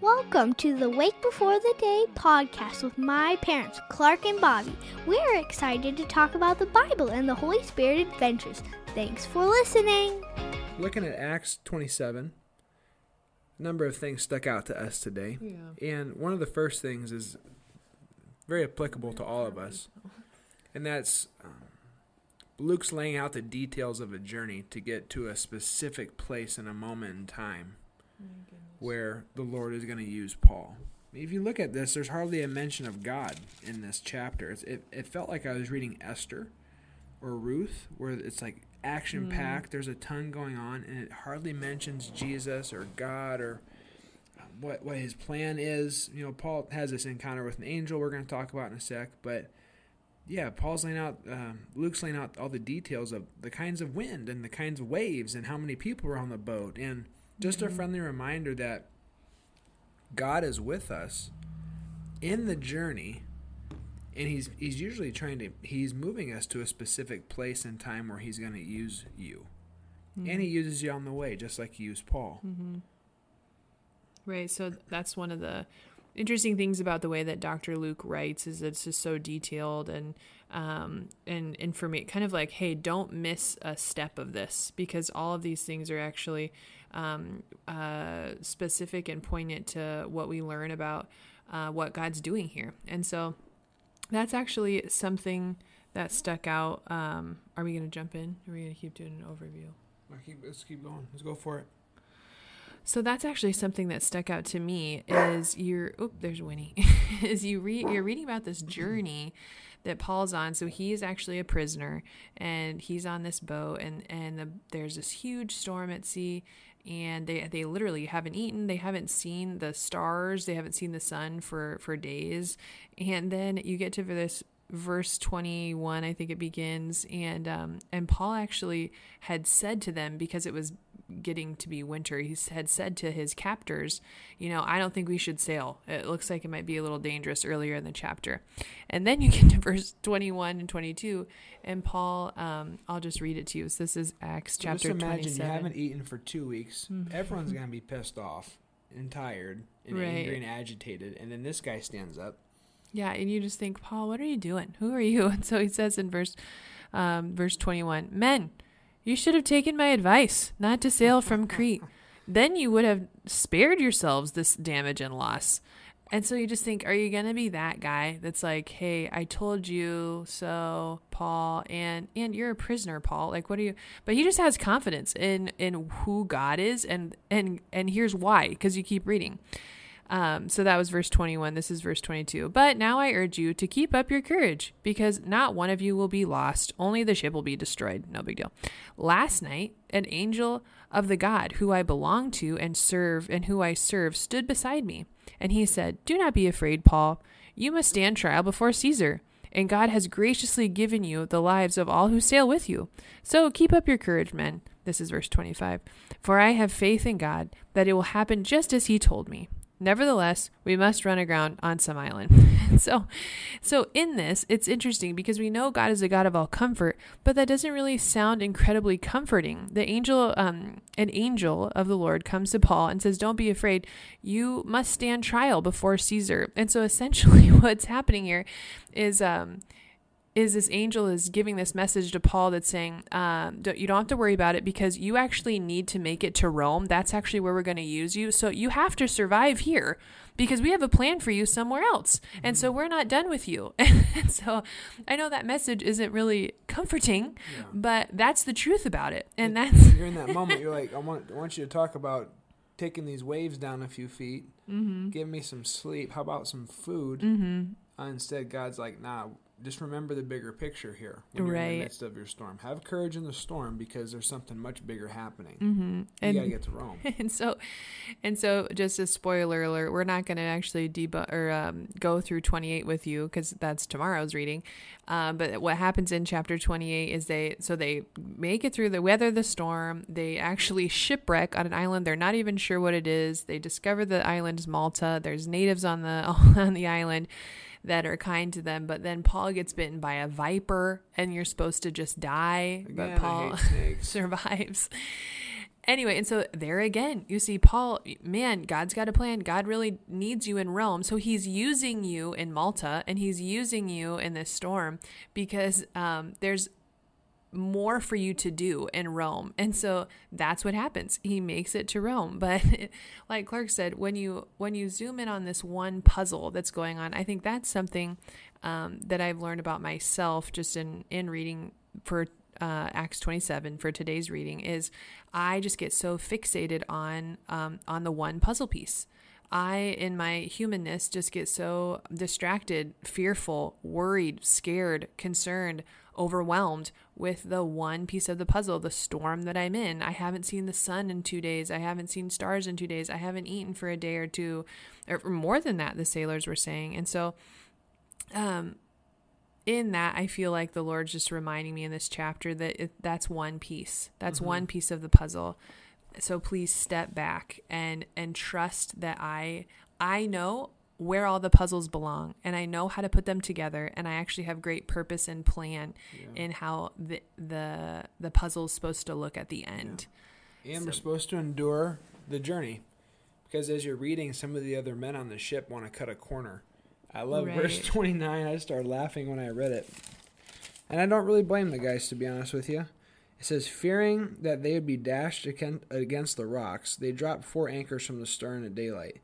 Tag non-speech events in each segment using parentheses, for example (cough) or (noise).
Welcome to the Wake Before the Day podcast with my parents, Clark and Bobbie. We're excited to talk about the Bible and the Holy Spirit adventures. Thanks for listening. Looking at Acts 27, a number of things stuck out to us today. Yeah. And one of the first things is very applicable to all of us, and that's um, Luke's laying out the details of a journey to get to a specific place in a moment in time where the Lord is going to use Paul. If you look at this, there's hardly a mention of God in this chapter. It's, it, it felt like I was reading Esther or Ruth, where it's like action packed. There's a ton going on, and it hardly mentions Jesus or God or uh, what what his plan is. You know, Paul has this encounter with an angel. We're going to talk about in a sec, but yeah, Paul's laying out, um, Luke's laying out all the details of the kinds of wind and the kinds of waves and how many people were on the boat, and just a mm-hmm. friendly reminder that God is with us in the journey, and he's he's usually trying to he's moving us to a specific place and time where he's going to use you, and he mm-hmm. uses you on the way, just like he used Paul. Mm-hmm. Right. So that's one of the interesting things about the way that Dr. Luke writes is it's just so detailed and um, and informate kind of like, hey, don't miss a step of this because all of these things are actually um, uh, specific and poignant to what we learn about uh, what God's doing here. And so that's actually something that stuck out. Um, are we going to jump in? Are we going to keep doing an overview? Keep, let's keep going. Let's go for it. So that's actually something that stuck out to me is you're oh there's Winnie (laughs) is you read you're reading about this journey that Paul's on. So he is actually a prisoner and he's on this boat and and the, there's this huge storm at sea and they they literally haven't eaten, they haven't seen the stars, they haven't seen the sun for for days. And then you get to this verse 21 i think it begins and um and paul actually had said to them because it was getting to be winter he had said to his captors you know i don't think we should sail it looks like it might be a little dangerous earlier in the chapter and then you get to (laughs) verse 21 and 22 and paul um i'll just read it to you so this is acts So chapter just imagine 27 you haven't eaten for two weeks. Everyone's going to be pissed off and tired and Right. angry and agitated, and then this guy stands up. Yeah, and you just think, Paul, what are you doing? Who are you? (laughs) And so he says in verse um, verse 21, Men, you should have taken my advice not to sail from (laughs) Crete. Then you would have spared yourselves this damage and loss. And so you just think, are you going to be that guy that's like, hey, I told you so, Paul, and and you're a prisoner, Paul. Like, what are you? But he just has confidence in in who God is, and and and here's why, because you keep reading. Um, so that was verse 21. This is verse 22. But now I urge you to keep up your courage, because not one of you will be lost, only the ship will be destroyed. No big deal. Last night, an angel of the God who I belong to and serve and who I serve stood beside me. And he said, Do not be afraid, Paul. You must stand trial before Caesar. And God has graciously given you the lives of all who sail with you. So keep up your courage, men. This is verse 25. For I have faith in God that it will happen just as he told me. Nevertheless, we must run aground on some island. (laughs) so, so in this, it's interesting because we know God is a God of all comfort, but that doesn't really sound incredibly comforting. The angel, um, an angel of the Lord, comes to Paul and says, "Don't be afraid. You must stand trial before Caesar." And so, essentially, (laughs) what's happening here is, um, is this angel is giving this message to Paul that's saying, um, don't, you don't have to worry about it because you actually need to make it to Rome. That's actually where we're going to use you. So you have to survive here because we have a plan for you somewhere else. And so we're not done with you. (laughs) and so I know that message isn't really comforting, Yeah. but that's the truth about it. And It- that's, you're in that moment. You're like, I want, I want you to talk about taking these waves down a few feet. mm-hmm, Give me some sleep. How about some food? mm-hmm, Uh, instead, God's like, Nah. Just remember the bigger picture here when you're in the midst of your storm. Have courage in the storm because there's something much bigger happening. mm-hmm. You And gotta get to Rome. (laughs) and so and so just a spoiler alert we're not going to actually debug or um, go through 28 with you because that's tomorrow's reading um, but what happens in chapter 28 is they so they make it through the weather the storm they actually shipwreck on an island they're not even sure what it is they discover the island is malta there's natives on the (laughs) on the island that are kind to them but then paul gets bitten by a viper and you're supposed to just die but paul (laughs) survives. anyway, and so there again, you see Paul, man, God's got a plan. God really needs you in Rome. So he's using you in Malta and he's using you in this storm because um, there's more for you to do in Rome. And so that's what happens. He makes it to Rome. (laughs) But like Clark said, when you when you zoom in on this one puzzle that's going on, I think that's something um, that I've learned about myself just in in reading for uh, Acts 27 for today's reading is I just get so fixated on um, on the one puzzle piece. I, in my humanness, just get so distracted, fearful, worried, scared, concerned, overwhelmed with the one piece of the puzzle, the storm that I'm in. I haven't seen the sun in two days. I haven't seen stars in two days. I haven't eaten for a day or two, or more than that, the sailors were saying. And so, um, in that, I feel like the Lord's just reminding me in this chapter that it, that's one piece. That's mm-hmm. one piece of the puzzle. So please step back and and trust that I I know where all the puzzles belong and I know how to put them together and I actually have great purpose and plan yeah. in how the the the puzzle's supposed to look at the end. Yeah. And so. we're supposed to endure the journey. Because as you're reading, some of the other men on the ship want to cut a corner I love right. verse (laughs) 29. I started laughing when I read it. And I don't really blame the guys, to be honest with you. It says, fearing that they would be dashed against the rocks, they dropped four anchors from the stern at daylight.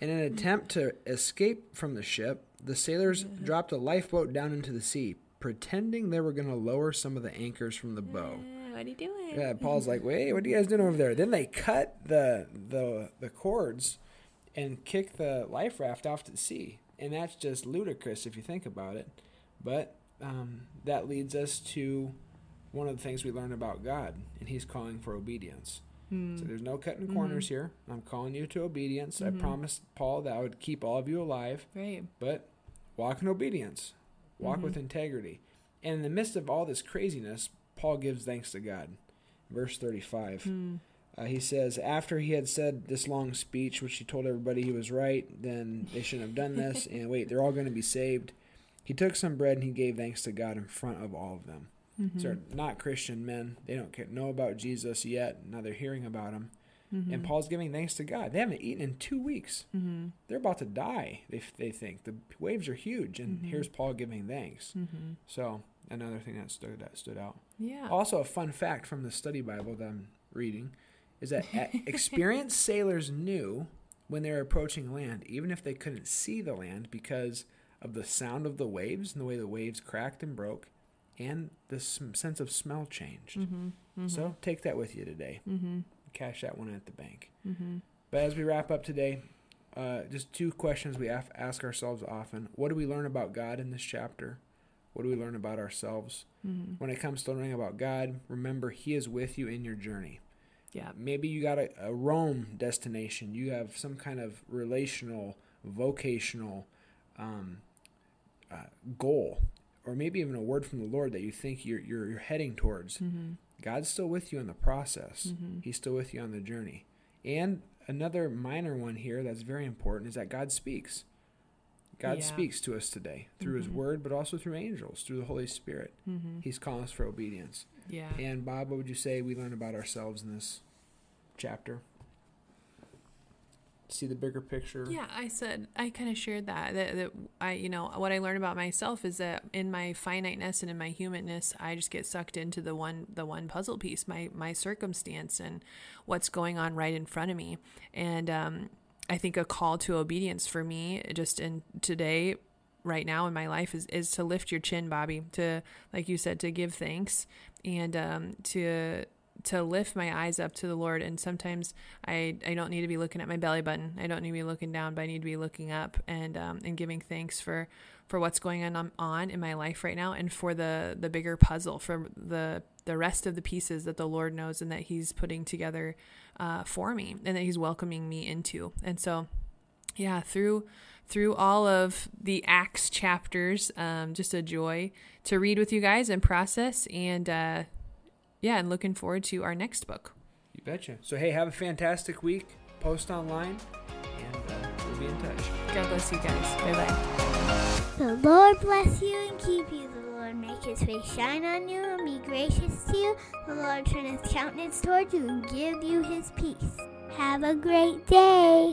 In an attempt to escape from the ship, the sailors mm-hmm. dropped a lifeboat down into the sea, pretending they were going to lower some of the anchors from the bow. Uh, what are you doing? Yeah, Paul's like, "Wait, what are you guys doing over there?" Then they cut the the the cords and kick the life raft off to the sea and that's just ludicrous if you think about it. But um, that leads us to one of the things we learn about God, and He's calling for obedience. Mm. So there's no cutting mm-hmm. corners here. I'm calling you to obedience. Mm-hmm. I promised Paul that I would keep all of you alive. Right. But walk in obedience, walk mm-hmm. with integrity. And in the midst of all this craziness, Paul gives thanks to God. Verse 35. Mm. Uh, he says, after he had said this long speech, which he told everybody he was right, then they shouldn't have done this, (laughs) and wait, they're all going to be saved. He took some bread and he gave thanks to God in front of all of them. Mm-hmm. So they're not Christian men. They don't know about Jesus yet. Now they're hearing about him. Mm-hmm. And Paul's giving thanks to God. They haven't eaten in two weeks. Mm-hmm. They're about to die, they, they think. The waves are huge. And mm-hmm. here's Paul giving thanks. Mm-hmm. So another thing that stood, that stood out. Yeah. Also, a fun fact from the study Bible that I'm reading is that (laughs) experienced sailors knew when they were approaching land, even if they couldn't see the land because of the sound of the waves and the way the waves cracked and broke, and the sense of smell changed. Mm-hmm, mm-hmm. So take that with you today. Mm-hmm. Cash that one at the bank. Mm-hmm. But as we wrap up today, uh, just two questions we ask ourselves often: What do we learn about God in this chapter? What do we learn about ourselves? Mm-hmm. When it comes to learning about God, remember He is with you in your journey. Yeah. Maybe you got a, a Rome destination. You have some kind of relational, vocational um, uh, goal, or maybe even a word from the Lord that you think you're you're, you're heading towards. Mm-hmm. God's still with you in the process. Mm-hmm. He's still with you on the journey. And another minor one here that's very important is that God speaks. God yeah. speaks to us today through mm-hmm. His Word, but also through angels, through the Holy Spirit. Mm-hmm. He's calling us for obedience. Yeah. And Bob, what would you say we learn about ourselves in this chapter? See the bigger picture. Yeah, I said I kind of shared that, that that I you know what I learned about myself is that in my finiteness and in my humanness, I just get sucked into the one the one puzzle piece, my my circumstance and what's going on right in front of me, and um, I think a call to obedience for me just in today right now in my life is, is to lift your chin, Bobbie, to, like you said, to give thanks and um, to to lift my eyes up to the Lord. And sometimes I, I don't need to be looking at my belly button. I don't need to be looking down, but I need to be looking up and um, and giving thanks for for what's going on on in my life right now and for the the bigger puzzle for the the rest of the pieces that the Lord knows and that He's putting together uh, for me and that He's welcoming me into. And so, yeah, through through all of the Acts chapters. Um, just a joy to read with you guys and process. And uh, yeah, and looking forward to our next book. You betcha. So, hey, have a fantastic week. Post online, and uh, we'll be in touch. God bless you guys. Bye bye. The Lord bless you and keep you. The Lord Lord make his face shine on you and be gracious to you. The Lord turn his countenance toward you and give you his peace. Have a great day.